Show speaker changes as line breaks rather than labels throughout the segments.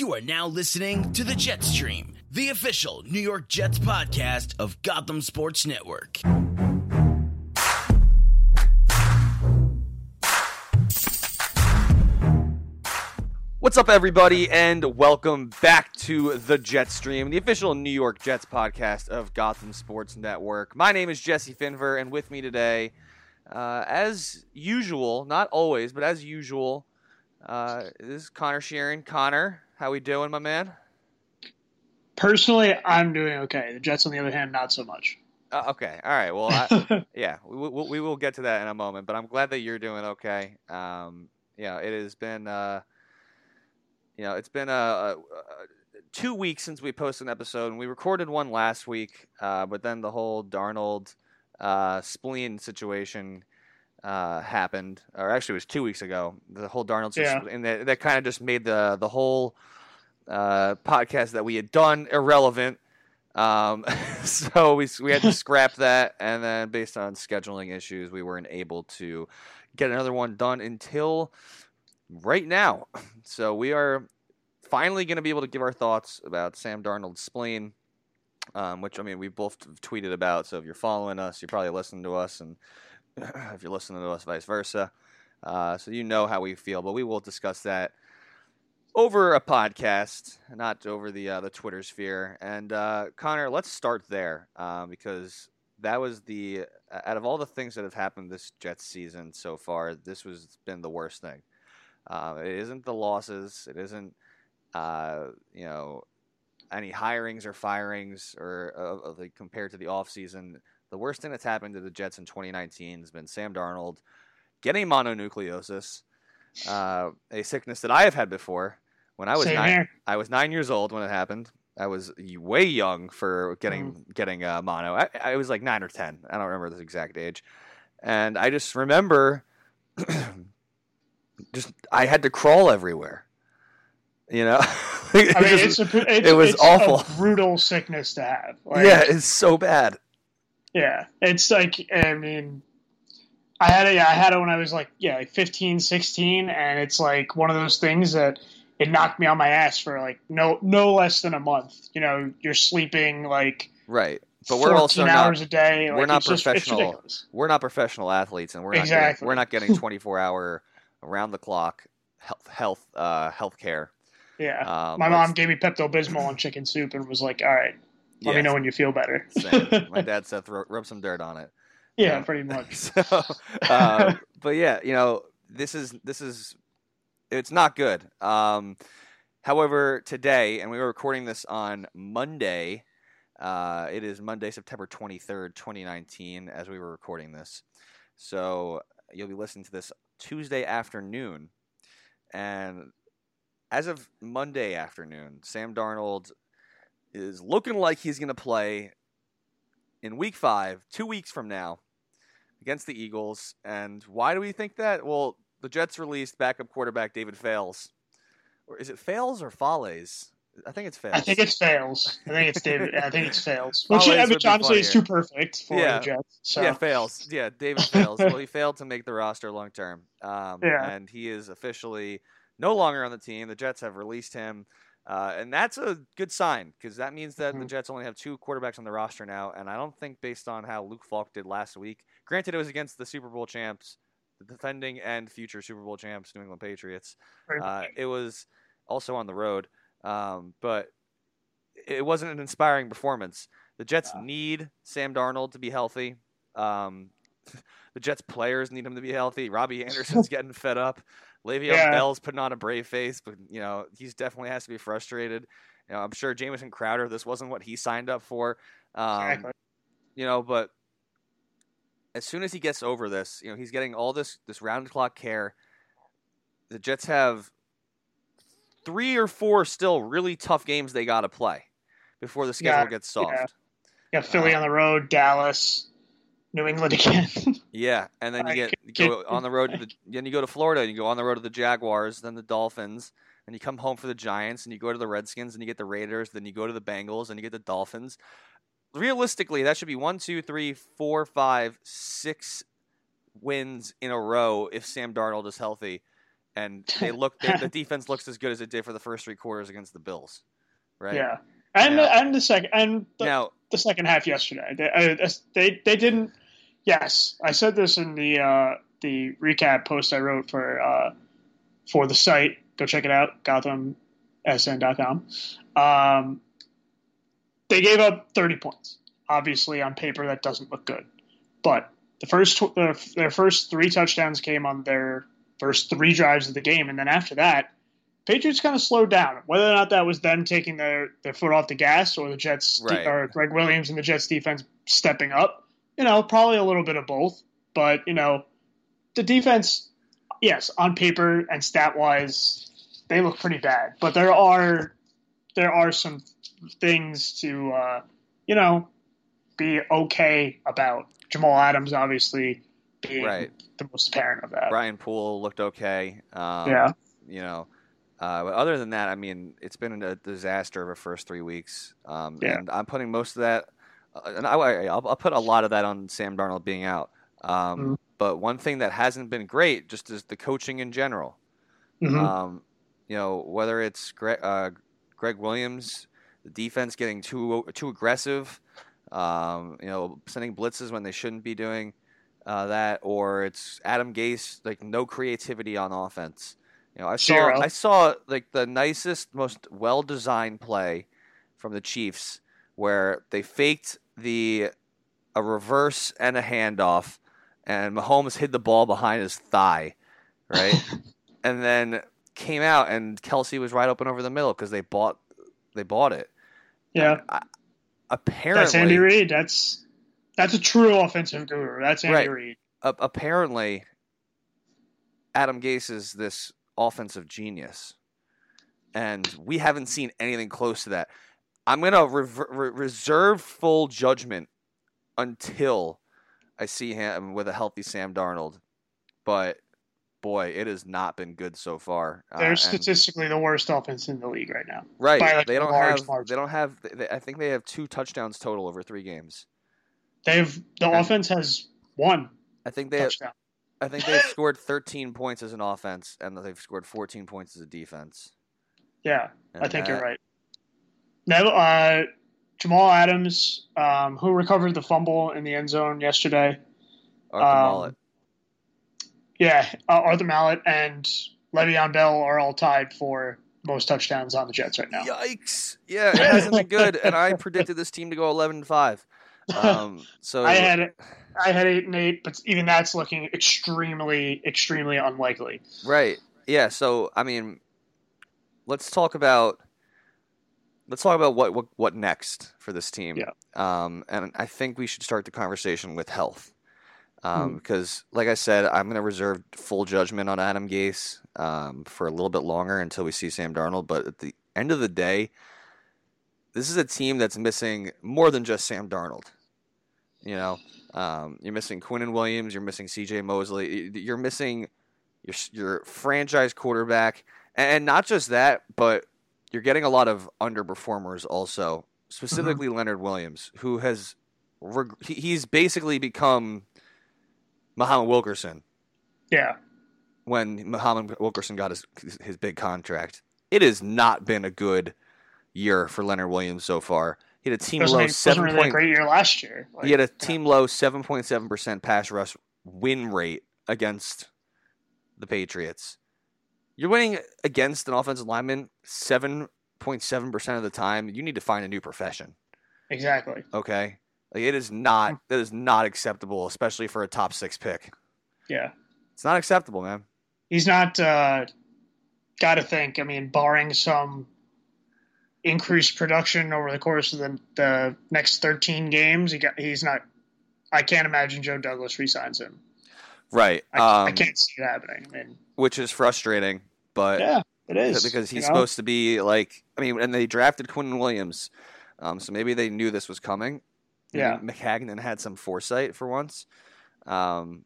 You are now listening to the Jet Stream, the official New York Jets podcast of Gotham Sports Network.
What's up, everybody, and welcome back to the Jet Stream, the official New York Jets podcast of Gotham Sports Network. My name is Jesse Finver, and with me today, uh, as usual, not always, but as usual, uh, this is Conor Sheeran. Conor, how we doing, my man?
Personally, I'm doing okay. The Jets, on the other hand, not so much.
Uh, okay, all right. Well, I, yeah, we, we, we will get to that in a moment, but I'm glad that you're doing okay. Um, know, it has been. Uh, you know, it's been a, a, a, two weeks since we posted an episode, and we recorded one last week, uh, but then the whole Darnold uh, spleen situation uh, happened, or actually, it was two weeks ago. The whole Darnold,
Yeah.
and that, that kind of just made the the whole uh, podcast that we had done irrelevant. Um, so we we had to scrap that, and then based on scheduling issues, we weren't able to get another one done until right now. So we are finally going to be able to give our thoughts about Sam Darnold's spleen, um, which I mean we both tweeted about. So if you're following us, you're probably listening to us, and if you're listening to us, vice versa. Uh, so you know how we feel, but we will discuss that over a podcast, not over the uh, the Twitter sphere. And uh, Conor, let's start there um, because that was the out of all the things that have happened this Jets season so far, this was been the worst thing. Uh, it isn't the losses. It isn't uh, you know any hirings or firings or uh, compared to the offseason. The worst thing that's happened to the Jets in 2019 has been Sam Darnold getting mononucleosis, uh, a sickness that I have had before. When I was
Same
nine,
here.
I was nine years old when it happened. I was way young for getting
Mm.
getting uh, mono. I, I was like nine or ten. I don't remember the exact age, and I just remember just I had to crawl everywhere. You know, It
I mean,
just-
it's a, it's,
it was awful.
brutal sickness to have. Like,
yeah, it's so bad.
Yeah. It's like, I mean, I had it. Yeah, I had it when I was like, yeah, like 15, 16, and it's like one of those things that it knocked me on my ass for like no no less than a month. You know, you're sleeping like
Right, but we're also not
hours a day.
we're not
it's just-
professional. we're not professional athletes, and we're not
Exactly.
getting, we're not getting 24 hour around the clock health health uh, health care.
Yeah.
Um,
my mom gave me Pepto Bismol and chicken soup and was like, "All right, let
yeah,
me know when you feel better."
same. My dad said throw, rub some dirt on it.
yeah,
Yeah.
pretty much.
So, uh, but yeah, you know, this is this is it's not good. Um, however, today, and we were recording this on Monday. Uh, it is Monday, September twenty third, twenty nineteen, as we were recording this. So you'll be listening to this Tuesday afternoon, and as of Monday afternoon, Sam Darnold is looking like he's going to play in Week Five, two weeks from now against the Eagles. And why do we think that? Well, the Jets released backup quarterback David Fales. Or is it Fales or Fales? I think it's Fales.
I think it's fails. I think it's David. I think it's fails. Which,
would
which honestly is too perfect for
Yeah.
the Jets. So
Yeah, fails. Yeah, David fails. well, he failed to make the roster long term. Um,
Yeah.
And he is officially no longer on the team. The Jets have released him. Uh, and that's a good sign because that means that the
Mhm.
Jets only have two quarterbacks on the roster now. And I don't think, based on how Luke Falk did last week, granted, it was against the Super Bowl champs, the defending and future Super Bowl champs, New England Patriots. Uh, it was also on the road, um, but it wasn't an inspiring performance. The Jets
Yeah.
need Sam Darnold to be healthy. Um, the Jets players need him to be healthy. Robbie Anderson's getting fed up. Le'Veon
Yeah.
Bell's putting on a brave face, but you know he's definitely has to be frustrated. You know, I'm sure Jamison Crowder. This wasn't what he signed up for. Um,
exactly.
you know, but as soon as he gets over this, you know, he's getting all this this round the clock care. The Jets have three or four still really tough games they got to play before the schedule
Yeah,
gets soft.
yeah. Philly
uh,
on the road, Dallas, New England again.
Yeah, and then you get you go on the road to the then you go to Florida and you go on the road to the Jaguars, then the Dolphins, and you come home for the Giants and you go to the Redskins and you get the Raiders, then you go to the Bengals and you get the Dolphins. Realistically, that should be one, two, three, four, five, six wins in a row if Sam Darnold is healthy. and they look they, the defense looks as good as it did for the first three quarters against the Bills, right?
Yeah, and
Yeah.
and the second and the,
Now,
the second half yesterday, they, uh, they they didn't. Yes, I said this in the uh, the recap post I wrote for uh, for the site. Go check it out, GothamSN.com. Um, they gave up 30 points. Obviously, on paper, that doesn't look good. But the first tw- their, their first three touchdowns came on their first three drives of the game, and then after that, Patriots kind of slowed down. Whether or not that was them taking their, their foot off the gas or the Jets
Right.
or Gregg Williams and the Jets defense stepping up, you know, probably a little bit of both. But you know, the defense, yes, on paper and stat wise, they look pretty bad. But there are there are some things to uh, you know be okay about. Jamal Adams obviously being
Right.
the most apparent of that.
Brian Poole looked okay. Um,
Yeah.
You know, uh, but other than that, I mean, it's been a disaster of a first three weeks. Um,
Yeah.
And I'm putting most of that, and I, I, I'll, I'll put a lot of that on Sam Darnold being out. Um,
Mhm.
But one thing that hasn't been great just is the coaching in general.
Mhm.
Um, you know, whether it's Gregg, uh, Gregg Williams, the defense getting too too aggressive, um, you know, sending blitzes when they shouldn't be doing uh, that, or it's Adam Gase like no creativity on offense. You know, I saw
Zero.
I saw like the nicest, most well designed play from the Chiefs where they faked the a reverse and a handoff, and Mahomes hid the ball behind his thigh, right, and then came out and Kelce was right open over the middle because they bought they bought it.
yeah,
I, apparently,
that's Andy Reid. That's that's a true offensive guru. That's Andy
Right.
Reid.
a- apparently Adam Gase is this offensive genius, and we haven't seen anything close to that. I'm gonna rever- re- reserve full judgment until I see him with a healthy Sam Darnold, but boy, it has not been good so far. Uh,
They're
and-
statistically the worst offense in the league right now.
right.
like,
they don't
large
have. They don't have. They, I think they have two touchdowns total over three games.
They've the
And-
offense has one
I think they. Have. I think they've scored 13 points as an offense, and they've scored 14 points as a defense.
Yeah,
And
I think you're right. Now, uh, Jamal Adams, um, who recovered the fumble in the end zone yesterday.
Arthur
Um,
Maulet.
Yeah, uh, Arthur Maulet and Le'Veon Bell are all tied for most touchdowns on the Jets right now.
Yikes! Yeah, it hasn't been good, and I predicted this team to go 11 and five. Um, so
I had. I had eight and eight, but even that's looking extremely, extremely unlikely.
right, yeah. So I mean, let's talk about let's talk about what what, what next for this team.
Yeah.
Um, and I think we should start the conversation with health. Um,
Hmm.
because like I said, I'm going to reserve full judgment on Adam Gase um, for a little bit longer until we see Sam Darnold. But at the end of the day, this is a team that's missing more than just Sam Darnold. You know, um, you're missing Quinnen Williams, you're missing C.J. Mosley, you're missing your your franchise quarterback, and not just that, but you're getting a lot of underperformers also, mm-hmm. specifically Leonard Williams, who has reg- he's basically become Muhammad Wilkerson
Yeah,
when Muhammad Wilkerson got his his big contract. It has not been a good year for Leonard Williams so far. He had a team low seven
really a
point.
great year last year. Like,
He had a
yeah.
team low seven point seven percent pass rush win rate against the Patriots. You're winning against an offensive lineman seven point seven percent of the time. You need to find a new profession.
Exactly.
Okay, like it is not that is not acceptable, especially for a top six pick.
Yeah.
It's not acceptable, man.
he's not uh, got to think. I mean, barring some increased production over the course of the, the next 13 games, he got, he's not. I can't imagine Joe Douglas resigns him.
Right.
I,
um,
I can't see it happening. I mean,
which is frustrating, but
yeah, it is
because
you
he's
know?
supposed to be like I mean, and they drafted Quinnen Williams, um, so maybe they knew this was coming.
Yeah.
Maccagnan had some foresight for once. Um,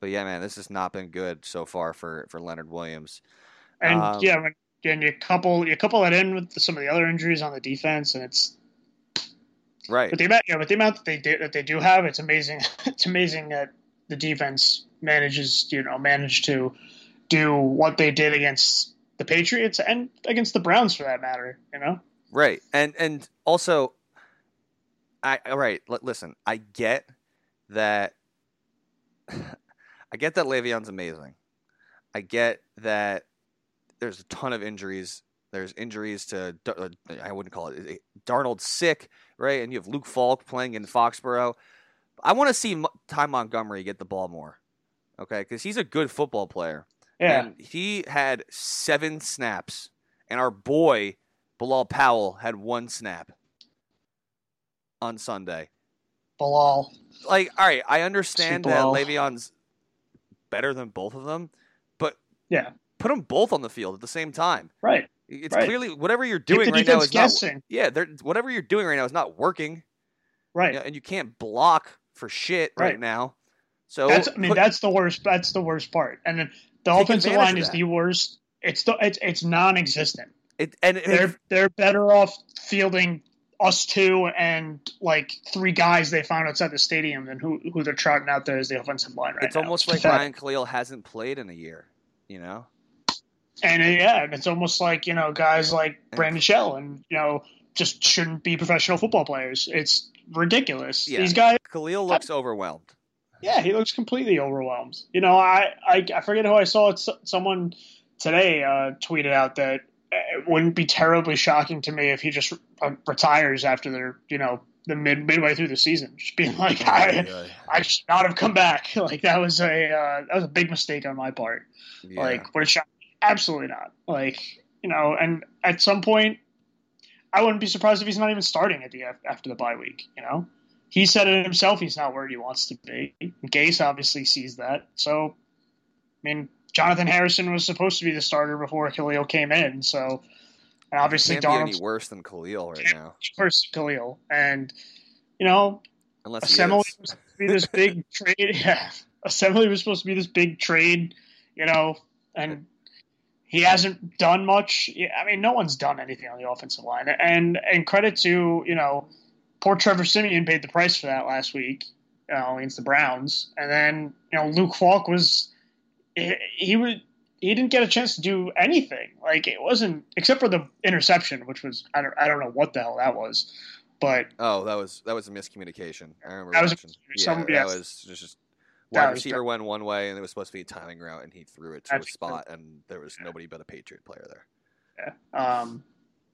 but yeah, man, this has not been good so far for for Leonard Williams.
And
um,
yeah, and you couple you couple that in with some of the other injuries on the defense, and it's
Right.
But the amount, yeah, but the amount that they do that they do have, it's amazing. it's amazing that the defense manages, you know, manage to do what they did against the Patriots and against the Browns for that matter. You know,
right? And and also, I all right. L- listen, I get that. I get that Le'Veon's amazing. I get that there's a ton of injuries. There's injuries to uh, I wouldn't call it Darnold's sick, right? And you have Luke Falk playing in Foxborough. I want to see Ty Montgomery get the ball more, okay? Because he's a good football player.
Yeah.
And he had seven snaps, and our boy Bilal Powell had one snap on Sunday.
Bilal.
Like, all right, I understand that Le'Veon's better than both of them, but
yeah,
put them both on the field at the same time.
Right.
It's
right.
clearly whatever you're doing right now is
guessing.
not. Yeah, whatever you're doing right now is not working.
Right.
You know, and you can't block for shit right,
right
now. So
that's, I mean,
put,
that's the worst. That's the worst part. And then the offensive line is the worst. It's the, it's it's non-existent.
It, and
they're
it,
they're better off fielding us two and like three guys they found outside the stadium than who who they're trotting out there as the offensive line right
it's
now.
almost like Ryan Kalil hasn't played in a year, you know.
And uh, yeah, and it's almost like you know guys like Brandon Shell and you know just shouldn't be professional football players. It's ridiculous.
Yeah.
These guys.
Kalil looks I, overwhelmed.
Yeah, he looks completely overwhelmed. You know, I I, I forget who I saw. It, someone today uh, tweeted out that it wouldn't be terribly shocking to me if he just uh, retires after the you know the mid midway through the season, just being like, I I should not have come back. Like that was a uh, that was a big mistake on my part.
Yeah.
Like, would it shock? Absolutely not. Like you know, and at some point, I wouldn't be surprised if he's not even starting at the after the bye week. You know, he said it himself. He's not where he wants to be. Gase obviously sees that. So, I mean, Jonathan Harrison was supposed to be the starter before Kalil came in. So, and obviously,
can't
Donald's
be any worse than Kalil right now.
Worse than Kalil, and you know,
unless
Osemele was supposed to be this big trade. Yeah, Osemele was supposed to be this big trade. You know, and he hasn't done much. I mean, no one's done anything on the offensive line, and and credit to you know, poor Trevor Siemian paid the price for that last week you know, against the Browns, and then you know Luke Falk was he, he would he didn't get a chance to do anything. Like it wasn't except for the interception, which was I don't I don't know what the hell that was, but
oh that was that was a miscommunication. I remember
that
watching.
Was, some,
yeah,
yes.
that was just wide receiver went one way and it was supposed to be a timing route and he threw it to That's a spot true. and there was nobody but a Patriot player there.
Yeah. Um,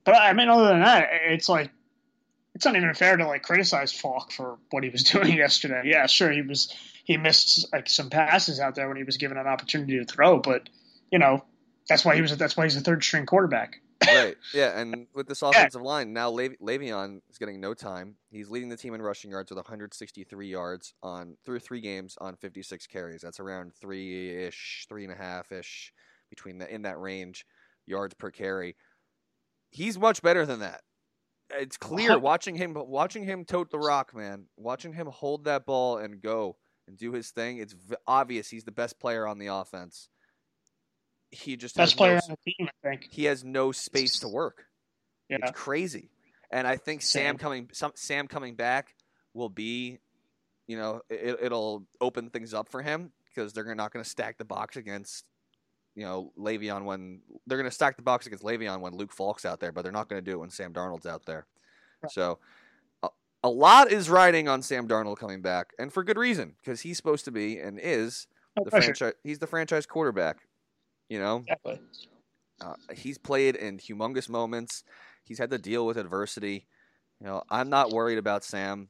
but I mean, other than that, it's like it's not even fair to like criticize Falk for what he was doing yesterday. Yeah, sure, he was he missed like some passes out there when he was given an opportunity to throw, but you know that's why he was that's why he's a third string quarterback.
right. Yeah, and with this offensive yeah. line now, Le- Le'Veon is getting no time. He's leading the team in rushing yards with 163 yards on through three games on 56 carries. That's around three ish, three and a half ish between the in that range yards per carry. He's much better than that. It's clear watching him watching him tote the rock, man. Watching him hold that ball and go and do his thing. It's obvious he's the best player on the offense he just
best player
no,
on the team. I think
he has no space to work.
Yeah.
It's crazy, and I think Sam, Sam coming some, Sam coming back will be, you know, it, it'll open things up for him because they're not going to stack the box against, you know, Le'Veon when they're going to stack the box against Le'Veon when Luke Falk's out there, but they're not going to do it when Sam Darnold's out there. Right. So. A, a lot is riding on Sam Darnold coming back, and for good reason, because he's supposed to be and is
no
the
pressure.
franchise. He's the franchise quarterback. You know,
exactly.
uh, he's played in humongous moments. He's had to deal with adversity. You know, I'm not worried about Sam.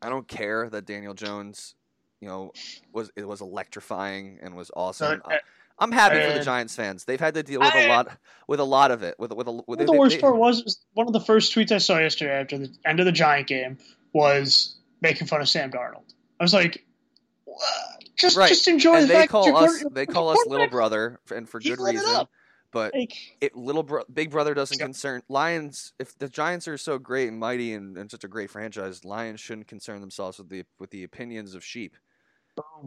I don't care that Daniel Jones, you know, was it was electrifying and was awesome. I'm happy for the Giants fans. They've had to deal with
I,
a lot with a lot of it. With with, a, with
the worst
they,
part was, was one of the first tweets I saw yesterday after the end of the Giant game was making fun of Sam Darnold. I was like, just
right.
just enjoy
and
the
they
fact
call
that
us they call us little brother and for good reason. But
like,
it little bro- big brother doesn't concern Lions. If the Giants are so great and mighty and, and such a great franchise, Lions shouldn't concern themselves with the with the opinions of sheep.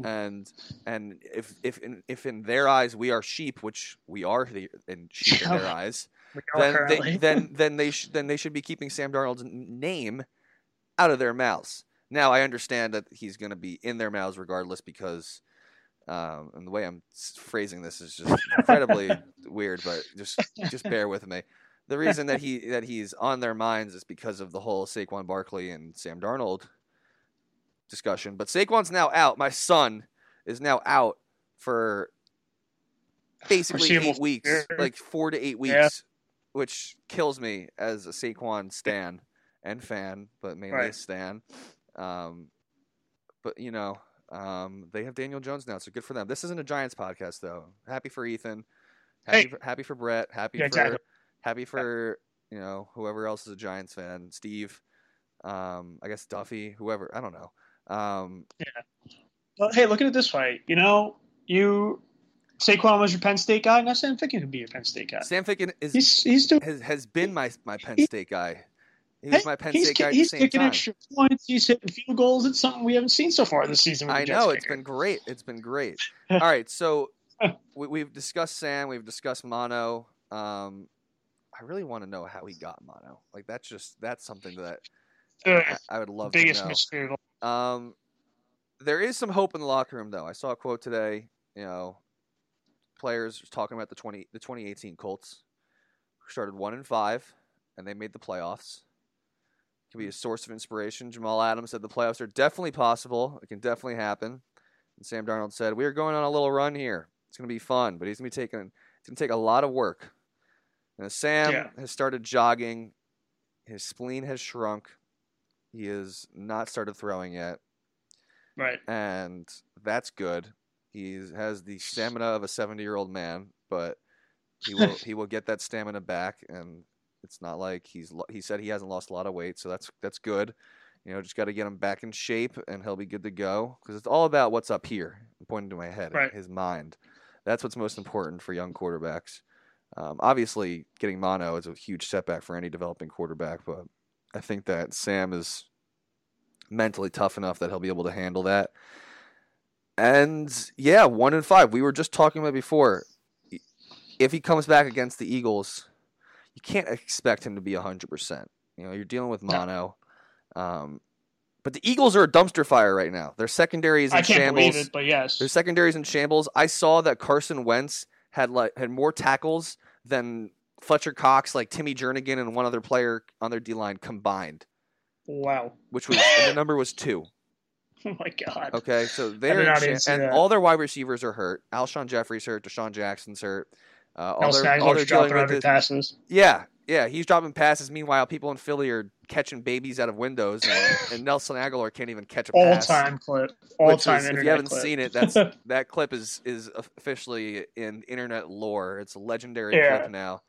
And and if if in, if in their eyes we are sheep, which we are the, in sheep in their eyes, then they, then then they sh- then they should be keeping Sam Darnold's name out of their mouths. Now I understand that he's going to be in their mouths regardless because Um, and the way I'm phrasing this is just incredibly weird, but just just bear with me. The reason that he that he's on their minds is because of the whole Saquon Barkley and Sam Darnold discussion. But Saquon's now out. My son is now out for basically eight weeks, like four to eight weeks,
Yeah.
which kills me as a Saquon stan and fan, but mainly a
Right.
stan. Um, but you know, um, they have Daniel Jones now, so good for them. This isn't a Giants podcast, though. Happy for Ethan. Happy,
Hey.
for, happy for Brett. Happy
Yeah,
for
exactly.
happy for you know whoever else is a Giants fan. Steve. Um, I guess Duffy. Whoever. I don't know. Um,
Well, hey, look at it this way. You know, you Saquon was your Penn State guy. Now Sam Ficken could be your Penn State guy.
Sam Ficken is
He's he's doing.
has has been my my Penn
He-
State guy. He was
Hey,
my Penn
he's,
State guy
he's kicking
time.
extra points. He's hitting field goals. It's something we haven't seen so far this season. With
I know it's
kicker.
been great. It's been great. All right, so we, we've discussed Sam. We've discussed Mono. Um, I really want to know how he got Mono. Like that's just that's something that
the
I, I would love
biggest
to know.
mystery. of all.
Um, there is some hope in the locker room, though. I saw a quote today. You know, players talking about the twenty the twenty eighteen Colts, who started one and five, and they made the playoffs. Can be a source of inspiration. Jamal Adams said the playoffs are definitely possible. It can definitely happen. And Sam Darnold said, "We are going on a little run here. It's going to be fun, but he's going to be taking. It's going to take a lot of work." Now, Sam
Yeah.
has started jogging. His spleen has shrunk. He has not started throwing yet
Right.
and that's good. He has the stamina of a seventy-year-old man, but he will he will get that stamina back, and it's not like he's he said he hasn't lost a lot of weight, so that's that's good. You know, just got to get him back in shape, and he'll be good to go. Because it's all about what's up here, I'm pointing to my head,
Right.
his mind. That's what's most important for young quarterbacks. Um, obviously, getting mono is a huge setback for any developing quarterback, but I think that Sam is mentally tough enough that he'll be able to handle that. And yeah, one in five. We were just talking about before. If he comes back against the Eagles, you can't expect him to be hundred percent. You know, you're dealing with
No.
mono. Um, but the Eagles are a dumpster fire right now. Their secondary is in
I can't
shambles.
believe it, but yes.
Their secondary is in shambles. I saw that Carson Wentz had like had more tackles than Fletcher Cox, like Timmy Jernigan, and one other player on their D line combined,
Wow.
which was the number was two.
Oh my god.
Okay, so they're and
that.
all their wide receivers are hurt. Alshon Jeffery's hurt. DeSean Jackson's hurt. Uh, all
Nelson
they're, all
Agholor's
they're dealing
dropping
with is
passes.
yeah, yeah. He's dropping passes. Meanwhile, people in Philly are catching babies out of windows, and, and Nelson Agholor can't even catch a
All
pass.
All time clip. all time.
is, if you haven't
clip.
seen it, that's that clip is is officially in internet lore. It's a legendary
Yeah.
clip now.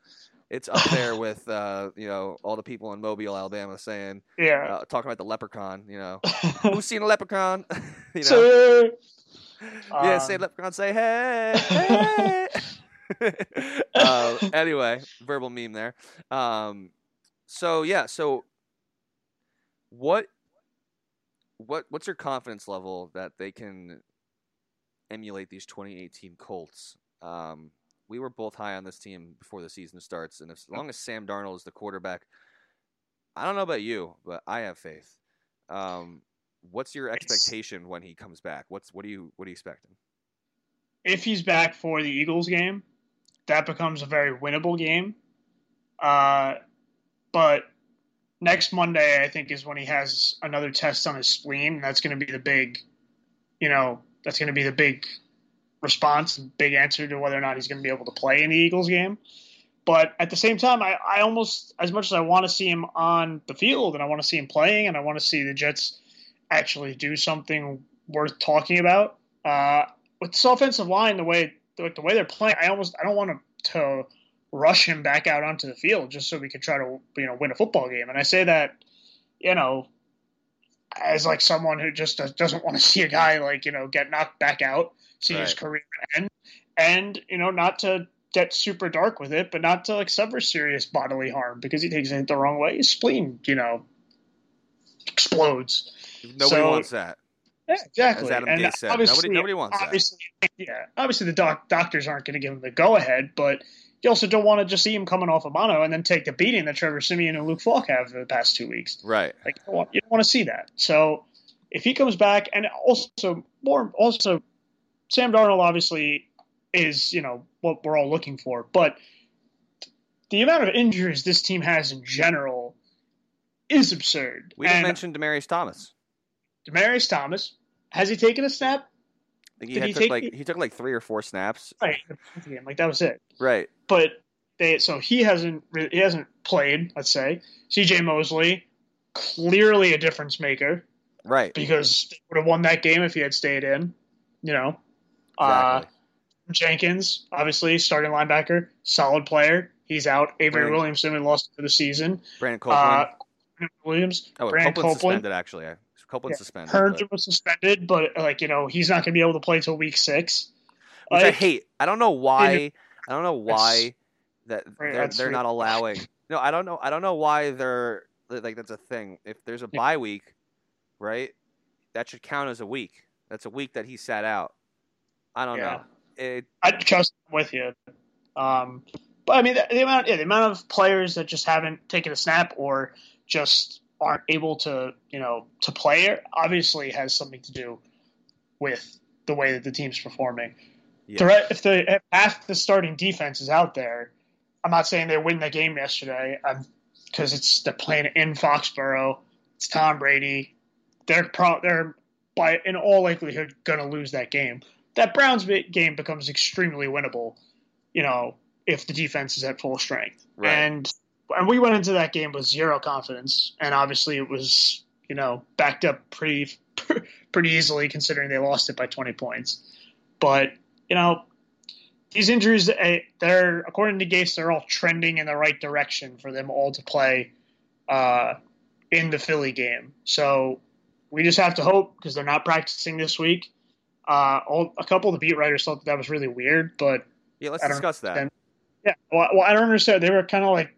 It's up there with uh, you know all the people in Mobile, Alabama, saying
yeah.
uh, talking about the leprechaun. You know, who's seen a leprechaun? you know, yeah, say
um,
leprechaun, say hey, hey. uh, anyway, verbal meme there. Um, so yeah, so what, what, what's your confidence level that they can emulate these 2018 Colts? Um, we were both high on this team before the season starts, and if, as long as Sam Darnold is the quarterback, I don't know about you, but I have faith. Um, what's your
It's-
expectation when he comes back? What's what do you what are you expecting?
if he's back for the Eagles game, that becomes a very winnable game. Uh, but next Monday, I think, is when he has another test on his spleen. and That's going to be the big, you know, that's going to be the big response, big answer to whether or not he's going to be able to play in the Eagles game. But at the same time, I, I almost, as much as I want to see him on the field and I want to see him playing and I want to see the Jets actually do something worth talking about, uh, with this offensive line, the way the, the way they're playing, I almost I don't want to, to rush him back out onto the field just so we can try to you know win a football game. And I say that you know as like someone who just does, doesn't want to see a guy like you know get knocked back out, see his career end, and you know not to get super dark with it, but not to like suffer serious bodily harm because he takes it the wrong way. His spleen, you know, explodes.
Nobody
So-
wants that.
Yeah, exactly.
As Adam
and
said,
obviously,
nobody- nobody wants that.
obviously, Yeah, obviously the doc, doctors aren't going to give him the go ahead, but you also don't want to just see him coming off a mono and then take the beating that Trevor Siemian and Luke Falk have for the past two weeks.
Right.
Like you don't, want, you don't want to see that. So if he comes back, and also more, also Sam Darnold obviously is you know what we're all looking for, but the amount of injuries this team has in general is absurd.
We didn't mention Demaryius Thomas.
Demaryius Thomas has he taken a snap?
I think he,
he
took
take
like he took like three or four snaps.
Right, like that was it.
Right.
But they so he hasn't he hasn't played. Let's say C.J. Mosley, clearly a difference maker
Right.
because they would have won that game if he had stayed in. You know, uh, Jenkins, obviously starting linebacker, solid player. He's out. Avery. Williamson we lost for the season.
Brandon Copeland.
Uh, Williams,
oh,
Brandon
Copeland's
Copeland.
suspended actually. Yeah. Copeland's
Yeah.
suspended.
Herndon
but-
was suspended, but like you know, he's not going to be able to play till week six.
which I hate. I don't know why. I don't know why that they're, they're not allowing. No, I don't know. I don't know why they're like that's a thing. If there's a bye week, right, that should count as a week. That's a week that he sat out. I don't
Yeah.
know. It,
I trust with you. Um, but I mean, the, the amount, yeah, the amount of players that just haven't taken a snap or just aren't able to, you know, to play obviously has something to do with the way that the team's performing.
Yeah.
If the if half the starting defense is out there, I'm not saying they win the game yesterday, because it's they're playing in Foxborough. It's Tom Brady. They're pro, they're by in all likelihood going to lose that game. That Browns game becomes extremely winnable, you know, if the defense is at full strength.
Right.
And and we went into that game with zero confidence, and obviously it was you know backed up pretty pretty easily considering they lost it by 20 points. But you know these injuries, eh, they're according to Gase, they're all trending in the right direction for them all to play uh, in the Philly game. So we just have to hope because they're not practicing this week. Uh, all, a couple of the beat writers thought that, that was really weird, but
yeah, let's discuss that.
yeah, well, well, I don't understand. They were kind of like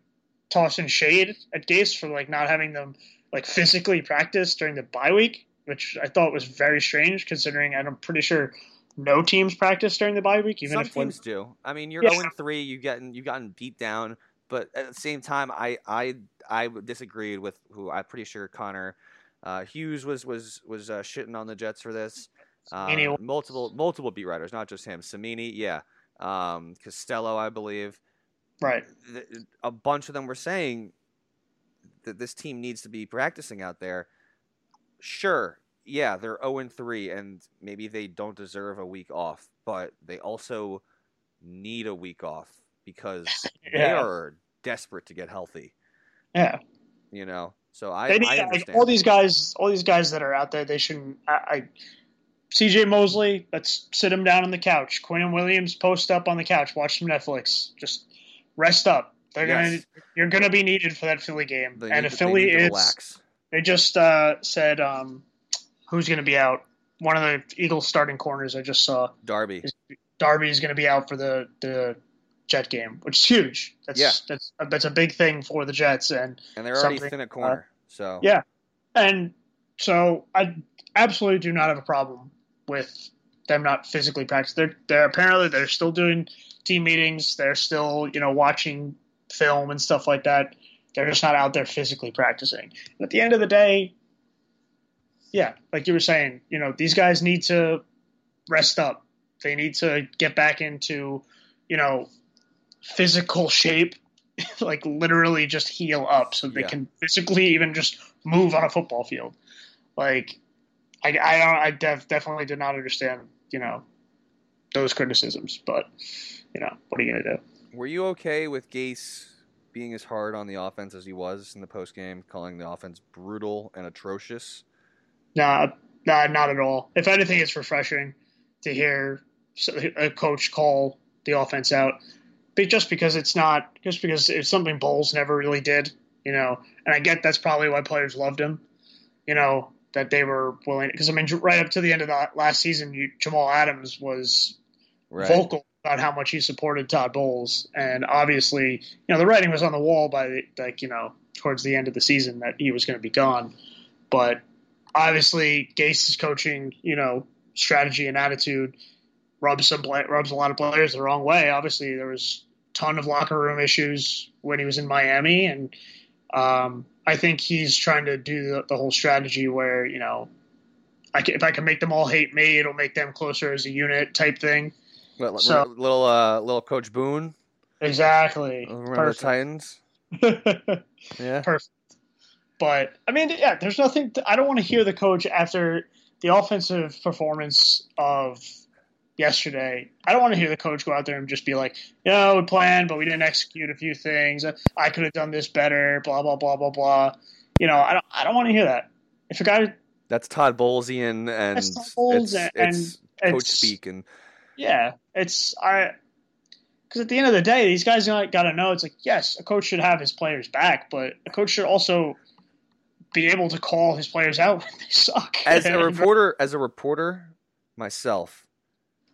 tossing shade at Gase for like not having them like physically practice during the bye week, which I thought was very strange considering I'm pretty sure no teams practice during the bye week, even
Some
if
teams do. I mean, you're
Yeah.
0 3. You've gotten you've gotten beat down, but at the same time, I I I disagreed with who I'm pretty sure Connor uh, Hughes was was was uh, shitting on the Jets for this.
Cimini.
multiple multiple beat writers, not just him. Cimini, yeah, um, Costello, I believe.
right.
a bunch of them were saying that this team needs to be practicing out there. Sure, yeah, they're 0 and 3 and maybe they don't deserve a week off, but they also need a week off because they are desperate to get healthy,
Yeah,
you know. So I,
need
I
like, all these guys. All these guys that are out there, they shouldn't. I, I C.J. Mosley, let's sit him down on the couch. Quinn Williams, post up on the couch, watch some Netflix. Just rest up. They're
Yes.
gonna, you're gonna be needed for that Philly game.
They
and if Philly is,
relax.
they just uh, said um, who's gonna be out. One of the Eagles starting corners I just saw,
Darby.
Darby is gonna be out for the the Jet game, which is huge. That's
Yeah.
that's that's a big thing for the Jets and.
And they're already thin at corner. so
yeah. And so I absolutely do not have a problem with them not physically practicing. They're they're apparently they're still doing team meetings. They're still you know watching film and stuff like that. They're just not out there physically practicing. And at the end of the day, yeah, like you were saying, you know these guys need to rest up. They need to get back into you know physical shape like literally just heal up so they
Yeah.
can physically even just move on a football field. Like, I, I don't, I def, definitely did not understand, you know, those criticisms. But, you know, what are you gonna do?
Were you okay with Gase being as hard on the offense as he was in the post game, calling the offense brutal and atrocious?
Nah, nah, not at all. If anything, it's refreshing to hear a coach call the offense out, but just because it's not, just because it's something Bowles never really did, you know. And I get that's probably why players loved him, you know, that they were willing. Because I mean, right up to the end of the last season, you, Jamal Adams was
Right.
vocal about how much he supported Todd Bowles, and obviously, you know, the writing was on the wall by the, like you know towards the end of the season that he was going to be gone. But obviously, Gase's coaching, you know, strategy and attitude rubs some rubs a lot of players the wrong way. Obviously, there was a ton of locker room issues when he was in Miami, and um, I think he's trying to do the, the whole strategy where you know I can, if I can make them all hate me, it'll make them closer as a unit type thing.
Little,
So-
little, uh, little Coach Boone.
Exactly.
Remember the Titans? Yeah.
Perfect. But I mean, yeah, there's nothing. I don't want to hear the coach after the offensive performance of yesterday. I don't want to hear the coach go out there and just be like, "You know, we planned, but we didn't execute a few things. I could have done this better." Blah blah blah blah blah. You know, I don't. I don't want to hear that. If a guy,
That's Todd Bowlesian, and
That's Todd Bowles
it's,
and-
it's coach
it's-
speak, and
yeah, it's I. Because at the end of the day, these guys got to know it's like yes, a coach should have his players back, but a coach should also be able to call his players out when they suck.
as a reporter, as a reporter myself,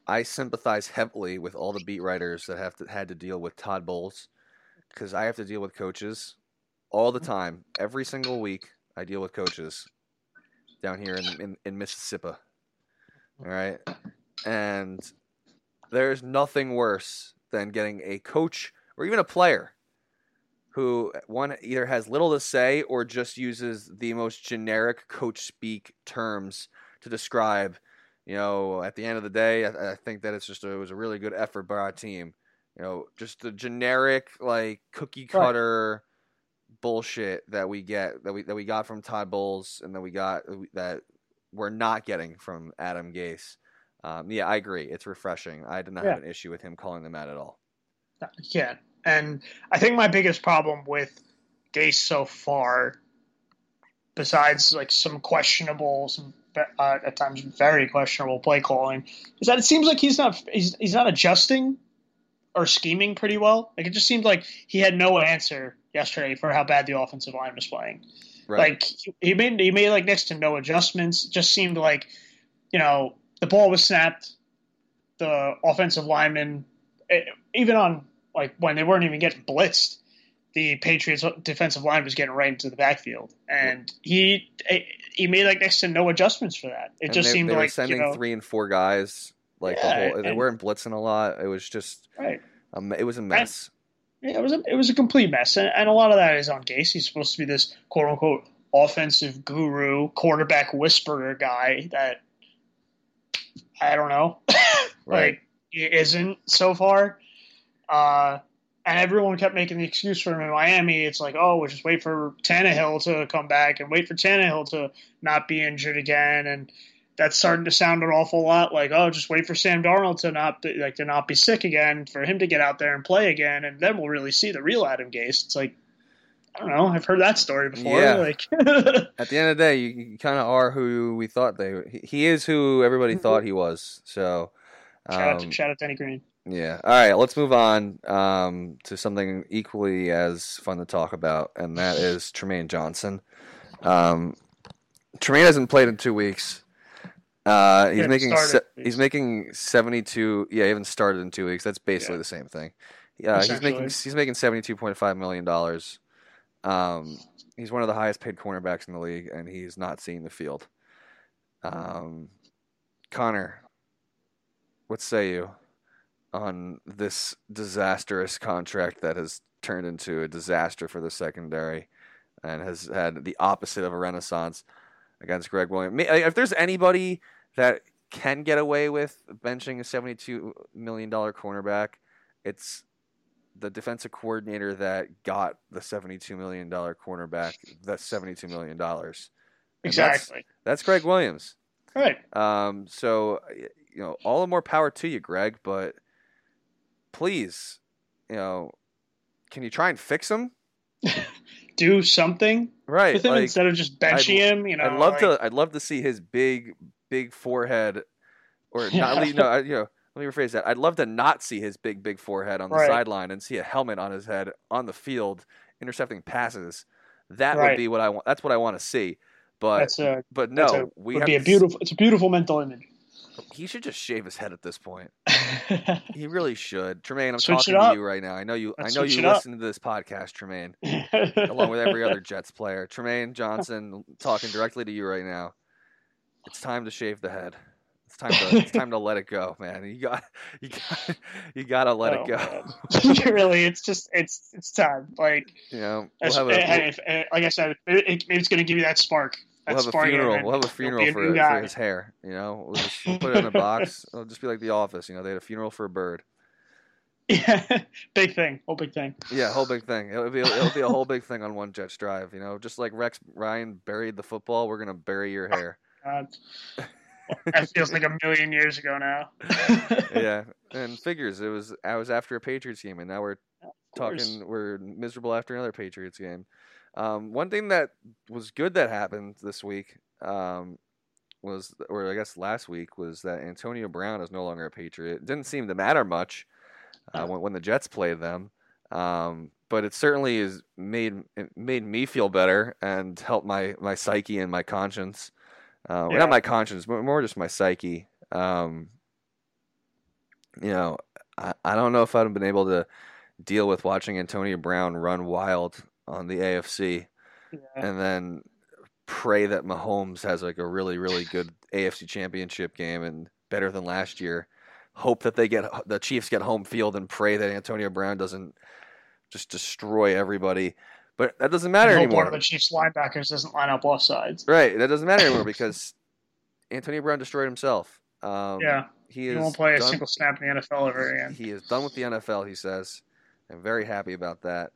I sympathize heavily with all the beat writers that have to, had to deal with Todd Bowles because I have to deal with coaches all the time, every single week. I deal with coaches down here in in, in Mississippi. All right, and there's nothing worse than getting a coach or even a player who one either has little to say or just uses the most generic coach speak terms to describe. You know, at the end of the day, I, I think that it's just a, it was a really good effort by our team. You know, just the generic like cookie cutter bullshit that we get that we that we got from Todd Bowles and that we got that we're not getting from Adam Gase. Um, yeah, I agree. It's refreshing. I did not
Yeah.
have an issue with him calling them out at all.
Yeah. And I think my biggest problem with Gase so far, besides like some questionable, some uh, at times very questionable play calling, is that it seems like he's not he's he's not adjusting or scheming pretty well. Like it just seemed like he had no answer yesterday for how bad the offensive line was playing.
Right.
Like he- made he made like next to no adjustments. It just seemed like, you know, the ball was snapped. The offensive lineman, eh, even on like when they weren't even getting blitzed, the Patriots defensive line was getting right into the backfield, and he eh, he made like next to no adjustments for that. It
And
just
they,
seemed
they were
like
sending
you know,
three and four guys. Like
Yeah,
the whole, they
and-
weren't blitzing a lot. It was just,
right.
um, it was a mess.
Yeah, it was a, it was a complete mess, and, and a lot of that is on Gase. He's supposed to be this quote unquote offensive guru, quarterback whisperer guy that I don't know,
Right.
like he isn't so far. Uh, and everyone kept making the excuse for him in Miami. It's like, oh, we'll just wait for Tannehill to come back and wait for Tannehill to not be injured again, and that's starting to sound an awful lot like, oh, just wait for Sam Darnold to not be, like to not be sick again, for him to get out there and play again, and then we'll really see the real Adam Gase. It's like, I don't know, I've heard that story before.
Yeah.
Like,
At the end of the day, you, you kind of are who we thought they. He, he is who everybody thought he was. So,
shout out
um,
to shout out to Danny Green.
Yeah. All right, let's move on um, to something equally as fun to talk about, and that is Trumaine Johnson. Um, Trumaine hasn't played in two weeks. Uh, he's making se- he's making seventy two. Yeah, he hasn't started in two weeks. That's basically
Yeah.
the same thing. Yeah, he's making he's making seventy two point five million dollars. Um, he's one of the highest paid cornerbacks in the league, and he's not seeing the field. Um, Conor, what say you on this disastrous contract that has turned into a disaster for the secondary and has had the opposite of a renaissance against Gregg Williams? If there's anybody that can get away with benching a $72 million cornerback, it's the defensive coordinator that got the $72 million cornerback, that's $72 million. And that's-
Exactly.
That's Gregg Williams.
Right.
Um, so you know, all the more power to you, Gregg. But please, you know, can you try and fix him?
Do something
Right.
with him
like,
instead of just benching
I'd-
him. You know,
I'd love
like-
to. I'd love to see his big, big forehead, or
Yeah.
not. No, I- you know. Let me rephrase that. I'd love to not see his big, big forehead on the
Right.
sideline and see a helmet on his head on the field, intercepting passes. That would be what I want. That's what I want to see. But
a
but no,
a,
we
would be a beautiful. It's a beautiful mental image.
He should just shave his head at this point. He really should. Trumaine, I'm
Switch
talking to you right now. I know you.
Let's
I know you
it up.
listen to this podcast, Trumaine, along with every other Jets player. Trumaine Johnson, talking directly to you right now. It's time to shave the head. It's time to. it's time to let it go, man. You got. You got. You gotta let
Oh,
it go.
really, it's just it's it's time. Like
know, we'll have a,
eh, if- eh, like I said, it- maybe it's going to give you that spark.
We'll have a funeral. We'll have a funeral
a
for, for his hair. You know, we'll just we'll put it in a box. It'll just be like The Office. You know, they had a funeral for a bird.
Yeah, big thing. Whole big thing.
Yeah, whole big thing. It'll be it'll be a whole big thing on one Jets drive. You know, just like Rex Ryan buried the football, we're gonna bury your hair.
God. that feels like a million years ago now.
yeah, and figures it was I was after a Patriots game, and now we're talking we're miserable after another Patriots game. Um, one thing that was good that happened this week um, was, or I guess last week, was that Antonio Brown is no longer a Patriot. It didn't seem to matter much uh, when, when the Jets played them, um, but it certainly is made it made me feel better and helped my my psyche and my conscience. Uh,
Yeah.
Not my conscience, but more just my psyche. Um, you know, I, I don't know if I'd have been able to deal with watching Antonio Brown run wild on the AFC
Yeah.
and then pray that Mahomes has like a really really good AFC Championship game and better than last year. Hope that they get the Chiefs get home field and pray that Antonio Brown doesn't just destroy everybody. But that doesn't matter anymore.
one of the Chiefs linebackers doesn't line up both sides.
Right, that doesn't matter anymore because Antonio Brown destroyed himself. Um,
yeah,
he
he
is
won't play a single snap in the NFL ever again.
He is done with the NFL. He says, "I'm very happy about that."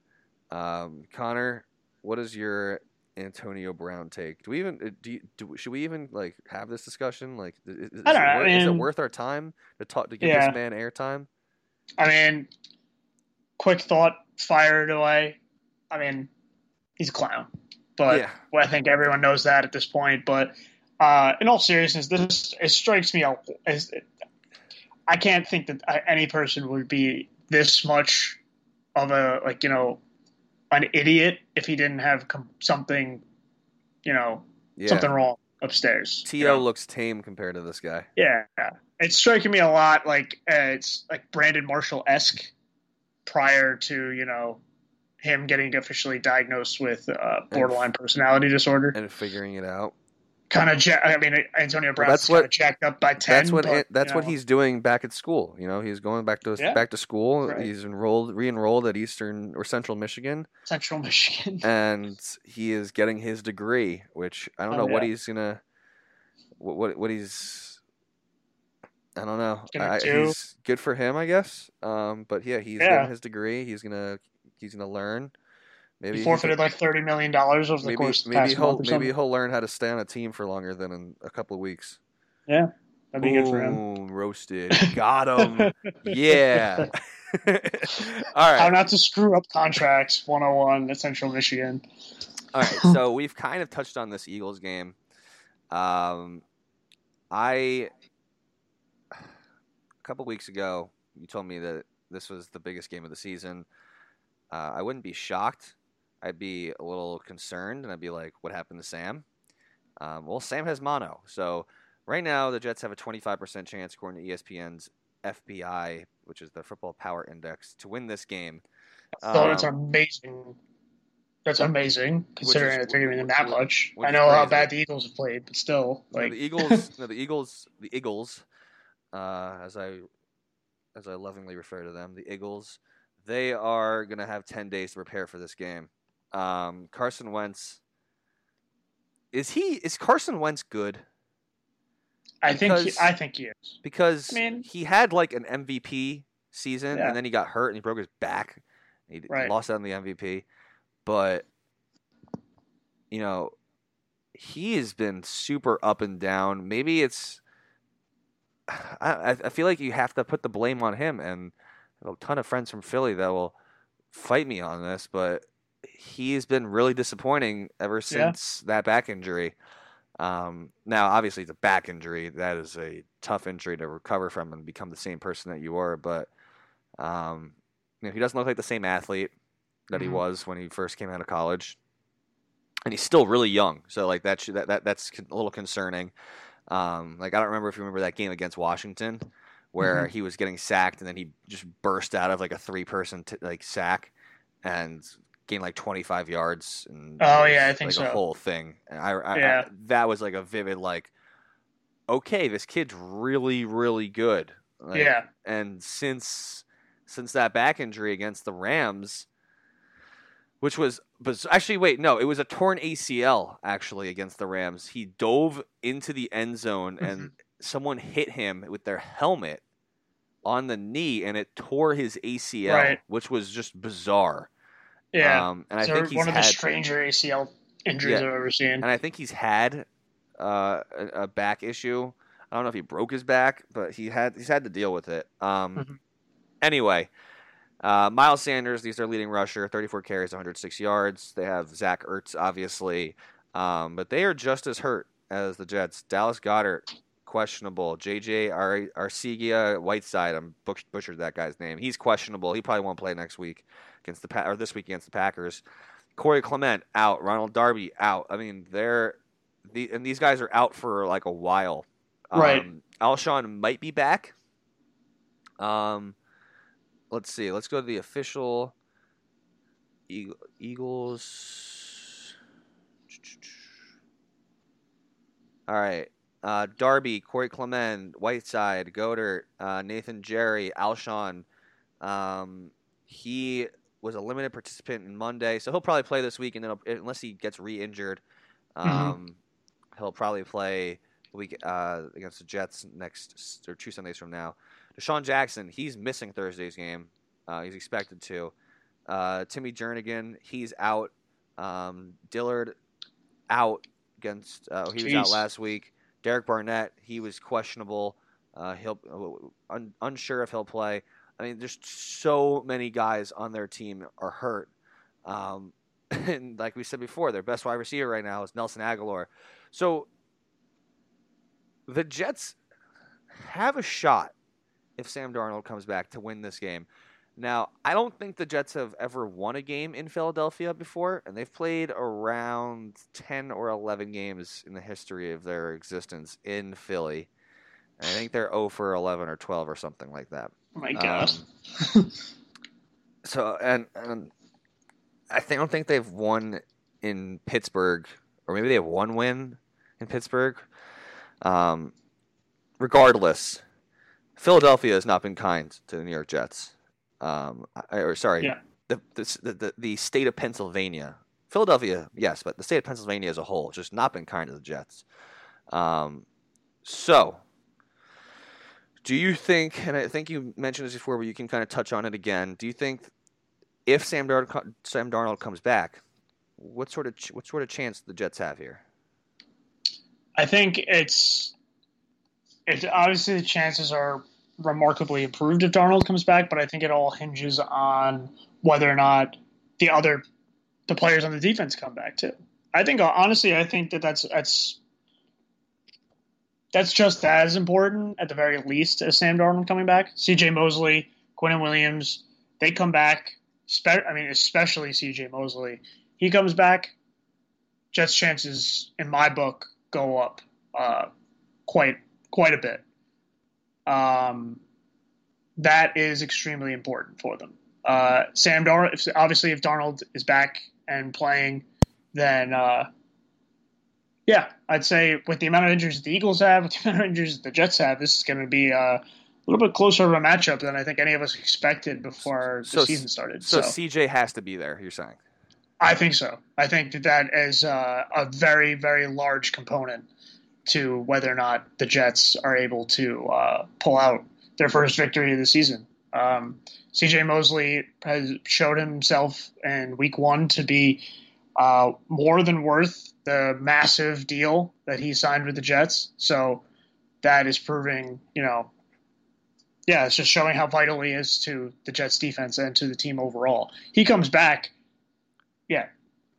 Um, Conor, what is your Antonio Brown take? Do we even uh, do, you, do? Should we even like have this discussion? Like, is, is,
I don't
it,
know,
worth,
I
is it worth our time to talk to give
Yeah.
this man airtime?
I mean, quick thought, fire it away. I mean, he's a clown, but
yeah,
well, I think everyone knows that at this point. But uh, in all seriousness, this it strikes me out as I can't think that any person would be this much of a like you know an idiot if he didn't have com- something you know
yeah.
something wrong upstairs.
To
you know?
looks tame compared to this guy.
Yeah, it's striking me a lot like uh, it's like Brandon Marshall esque prior to you know him getting officially diagnosed with uh, borderline personality disorder.
and figuring it out.
Kind of, ja- I mean, Antonio Brown's
that's
kind
what-
of jacked up by ten.
that's what
but,
that's
you
what
know,
he's doing back at school. You know, he's going back to
Yeah.
back to school.
Right.
He's enrolled, re-enrolled at Eastern or Central Michigan.
Central Michigan.
and he is getting his degree, which I don't
Oh,
know what he's gonna, what what, what he's, I don't know. I,
do.
he's good for him, I guess. Um, but yeah, he's
Yeah.
getting his degree. He's gonna he's gonna learn. Maybe
he forfeited like thirty million dollars over the
maybe
course of the
maybe
past
he'll
month or
maybe he'll learn how to stay on a team for longer than in a couple of weeks.
Yeah, that'd be good for him.
Roasted. Got him. yeah. All right.
How not to screw up contracts 101 at Central Michigan.
All right, so we've kind of touched on this Eagles game. Um, I a couple weeks ago, you told me that this was the biggest game of the season. Uh, I wouldn't be shocked. I'd be a little concerned, and I'd be like, "What happened to Sam?" Um, well, Sam has mono, so right now the Jets have a 25% chance, according to ESPN's FPI, which is the Football Power Index, to win this game.
That's
Um,
amazing. That's amazing, considering
is-
it's giving them that much. I know how bad the Eagles have played, but still,
No,
like
the Eagles, no, the Eagles, the Eagles, uh, as I as I lovingly refer to them, the Eagles, they are gonna have ten days to prepare for this game. Um, Carson Wentz, is he is Carson Wentz good?
I think he, I think he is.
Because
I mean-
he had like an MVP season,
Yeah.
and then he got hurt and he broke his back. He
Right.
lost out on the MVP, but you know, he has been super up and down. Maybe it's I, I feel like you have to put the blame on him, and I have a ton of friends from Philly that will fight me on this, but he's been really disappointing ever
Yeah.
since that back injury. Um, now, obviously, it's a back injury. That is a tough injury to recover from and become the same person that you were. But um, you know, he doesn't look like the same athlete that he
Mhm.
was when he first came out of college, and he's still really young. So, like that, that, that that's a little concerning. Um, like I don't remember if you remember that game against Washington, where he was getting sacked and then he just burst out of like a three-person t- like sack and gained like 25 yards. And
Oh, yeah, I think
like
so.
a whole thing. And I, I,
Yeah.
I that was like a vivid like, okay, this kid's really really good. Like,
yeah,
and since since that back injury against the Rams, which was but actually wait no it was a torn ACL actually against the Rams. He dove into the end zone and
Mm-hmm.
someone hit him with their helmet on the knee and it tore his ACL,
Right.
which was just bizarre.
Yeah,
um, and I
so
think he's
one of
had
the stranger ACL injuries
Yeah.
I've ever seen.
and I think he's had uh, a, a back issue. I don't know if he broke his back, but he had he's had to deal with it. Um,
Mhm.
Anyway, uh, Miles Sanders, he's their leading rusher, 34 carries, 106 yards. They have Zach Ertz, obviously, um, but they are just as hurt as the Jets. Dallas Goedert, questionable. JJ Ar- Arcega-Whiteside, I'm butch- butchered that guy's name. He's questionable. He probably won't play next week against the pa- or this week against the Packers. Corey Clement out. Ronald Darby out. I mean, they're the and these guys are out for like a while.
Right.
Um, Alshon might be back. Um, let's see. Let's go to the official Eag- Eagles. All right. Uh, Darby, Corey Clement, Whiteside, Goedert, uh, Nathan Gerry, Alshon. Um, he was a limited participant in Monday, so he'll probably play this week, and then unless he gets re-injured, um, he'll probably play the week uh, against the Jets next or two Sundays from now. DeSean Jackson, he's missing Thursday's game. Uh, he's expected to. Uh, Timmy Jernigan, he's out. Um, Dillard out against. Uh, he was out last week. Derek Barnett, he was questionable. Uh, he'll un, unsure if he'll play. I mean, there's so many guys on their team are hurt. Um, and like we said before, their best wide receiver right now is Nelson Agholor. So the Jets have a shot if Sam Darnold comes back to win this game. Now, I don't think the Jets have ever won a game in Philadelphia before, and they've played around 10 or 11 games in the history of their existence in Philly. And I think they're 0 for 11 or 12 or something like that.
oh my god.
Um, so and, and I don't think they've won in Pittsburgh, or maybe they have one win in Pittsburgh. Um, regardless, Philadelphia has not been kind to the New York Jets. Um, or sorry,
Yeah.
the, the the the state of Pennsylvania, Philadelphia, yes, but the state of Pennsylvania as a whole has just not been kind to the Jets. Um, so do you think, and I think you mentioned this before, but you can kind of touch on it again. Do you think if Sam Darnold, Sam Darnold comes back, what sort of ch- what sort of chance the Jets have here?
I think it's it's obviously the chances are remarkably improved if Darnold comes back, but I think it all hinges on whether or not the other the players on the defense come back too. I think honestly, I think that that's that's that's just as important at the very least as Sam Darnold coming back. C.J. Mosley, Quinnen Williams, they come back. I mean, especially C.J. Mosley, he comes back. Jets' chances, in my book, go up uh, quite quite a bit. Um, that is extremely important for them. Uh, Sam Darnold, if, obviously, if Darnold is back and playing, then uh, yeah, I'd say with the amount of injuries the Eagles have, with the amount of injuries the Jets have, this is going to be uh, a little bit closer of a matchup than I think any of us expected before the
So-
season started.
So,
So,
CJ has to be there. You're saying?
I think so. I think that that is uh, a very, very large component to whether or not the Jets are able to uh, pull out their first victory of the season. Um, CJ Mosley has showed himself in week one to be uh, more than worth the massive deal that he signed with the Jets. So that is proving, you know, yeah, it's just showing how vital he is to the Jets defense and to the team overall. He comes back yeah,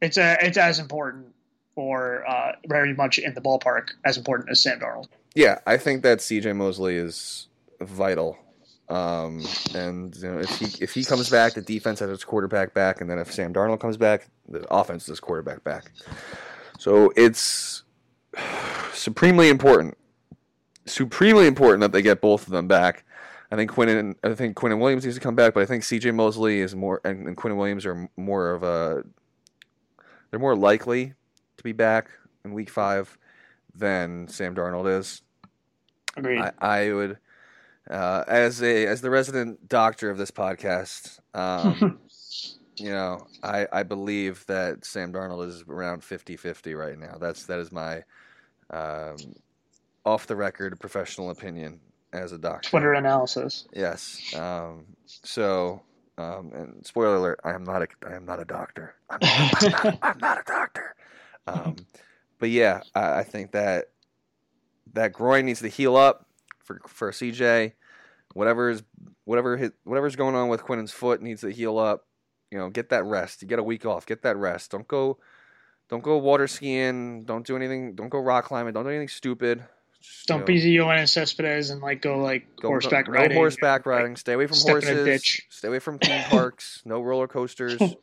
it's a, it's as important or uh, very much in the ballpark as important as Sam Darnold.
Yeah, I think that CJ Mosley is vital. Um, and you know, if he if he comes back, the defense has its quarterback back, and then if Sam Darnold comes back, the offense its quarterback back. So it's supremely important, supremely important that they get both of them back. I think Quinn I think Quinn Williams needs to come back, but I think C.J. Mosley is more and, and Quinn Williams are more of a they're more likely to be back in Week Five than Sam Darnold is.
Agreed.
I, I would, uh, as a as the resident doctor of this podcast, um, you know, I, I believe that Sam Darnold is around 50-50 right now. That's that is my um, off the record professional opinion as a doctor.
Twitter analysis.
Yes. Um, so, um, and spoiler alert: I am not a I am not a doctor. I'm, I'm, not, I'm not a doctor. Um, but yeah, I, I think that that groin needs to heal up for for CJ. Whatever is whatever his, whatever's going on with Quinnen's foot needs to heal up. You know, get that rest. You get a week off. Get that rest. Don't go, don't go water skiing. Don't do anything. Don't go rock climbing. Don't do anything stupid. Just,
Don't
you know,
be Yoenis Cespedes and like go like
Go-
horseback
go,
riding.
No horseback
like,
riding. Stay away from
step in a
horses. Stay away from theme parks. no roller coasters. you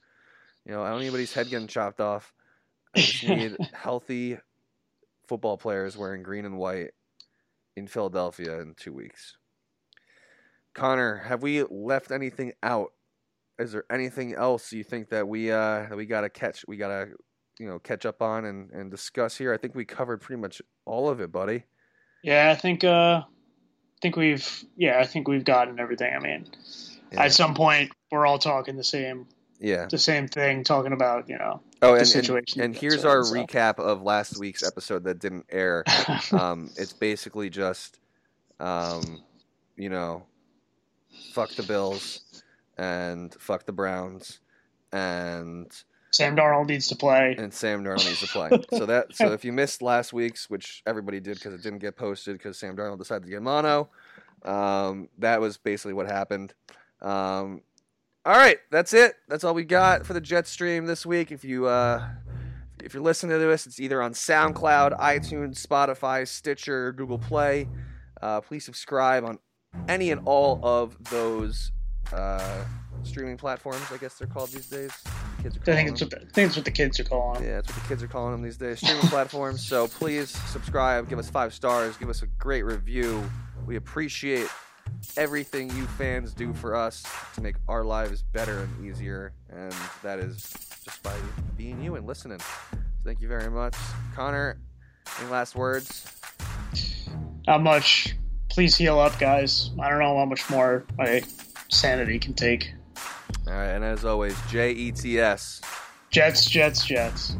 know, I don't need anybody's head getting chopped off. I just need healthy football players wearing green and white in Philadelphia in two weeks. Conor, have we left anything out? Is there anything else you think that we uh that we gotta catch we gotta you know catch up on and, and discuss here? I think we covered pretty much all of it, buddy.
Yeah, I think uh I think we've yeah, I think we've gotten everything. I mean,
Yeah.
at some point we're all talking the same
Yeah.
the same thing, talking about, you know.
Oh,
the
and, and,
situation
and
that's
here's our
so.
recap of last week's episode that didn't air. Um, it's basically just, um, you know, fuck the Bills and fuck the Browns and
Sam Darnold needs to play.
and Sam Darnold needs to play. So that so if you missed last week's, which everybody did because it didn't get posted because Sam Darnold decided to get mono, um, that was basically what happened. Um, all right, that's it. That's all we got for the Jet stream this week. If you uh, if you're listening to this, it's either on SoundCloud, iTunes, Spotify, Stitcher, Google Play. Uh, please subscribe on any and all of those uh, streaming platforms. I guess they're called these days. Kids are
I
calling
think it's
them.
what the, I think it's what the kids are calling. it.
Yeah, that's what the kids are calling them these days. Streaming platforms. So please subscribe, give us five stars, give us a great review. We appreciate everything you fans do for us to make our lives better and easier, and that is just by being you and listening. So thank you very much, Conor. Any last words?
Not much. Please heal up, guys. I don't know how much more my sanity can take.
All right, and as always, J E T S.
Jets, Jets, Jets.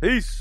Peace.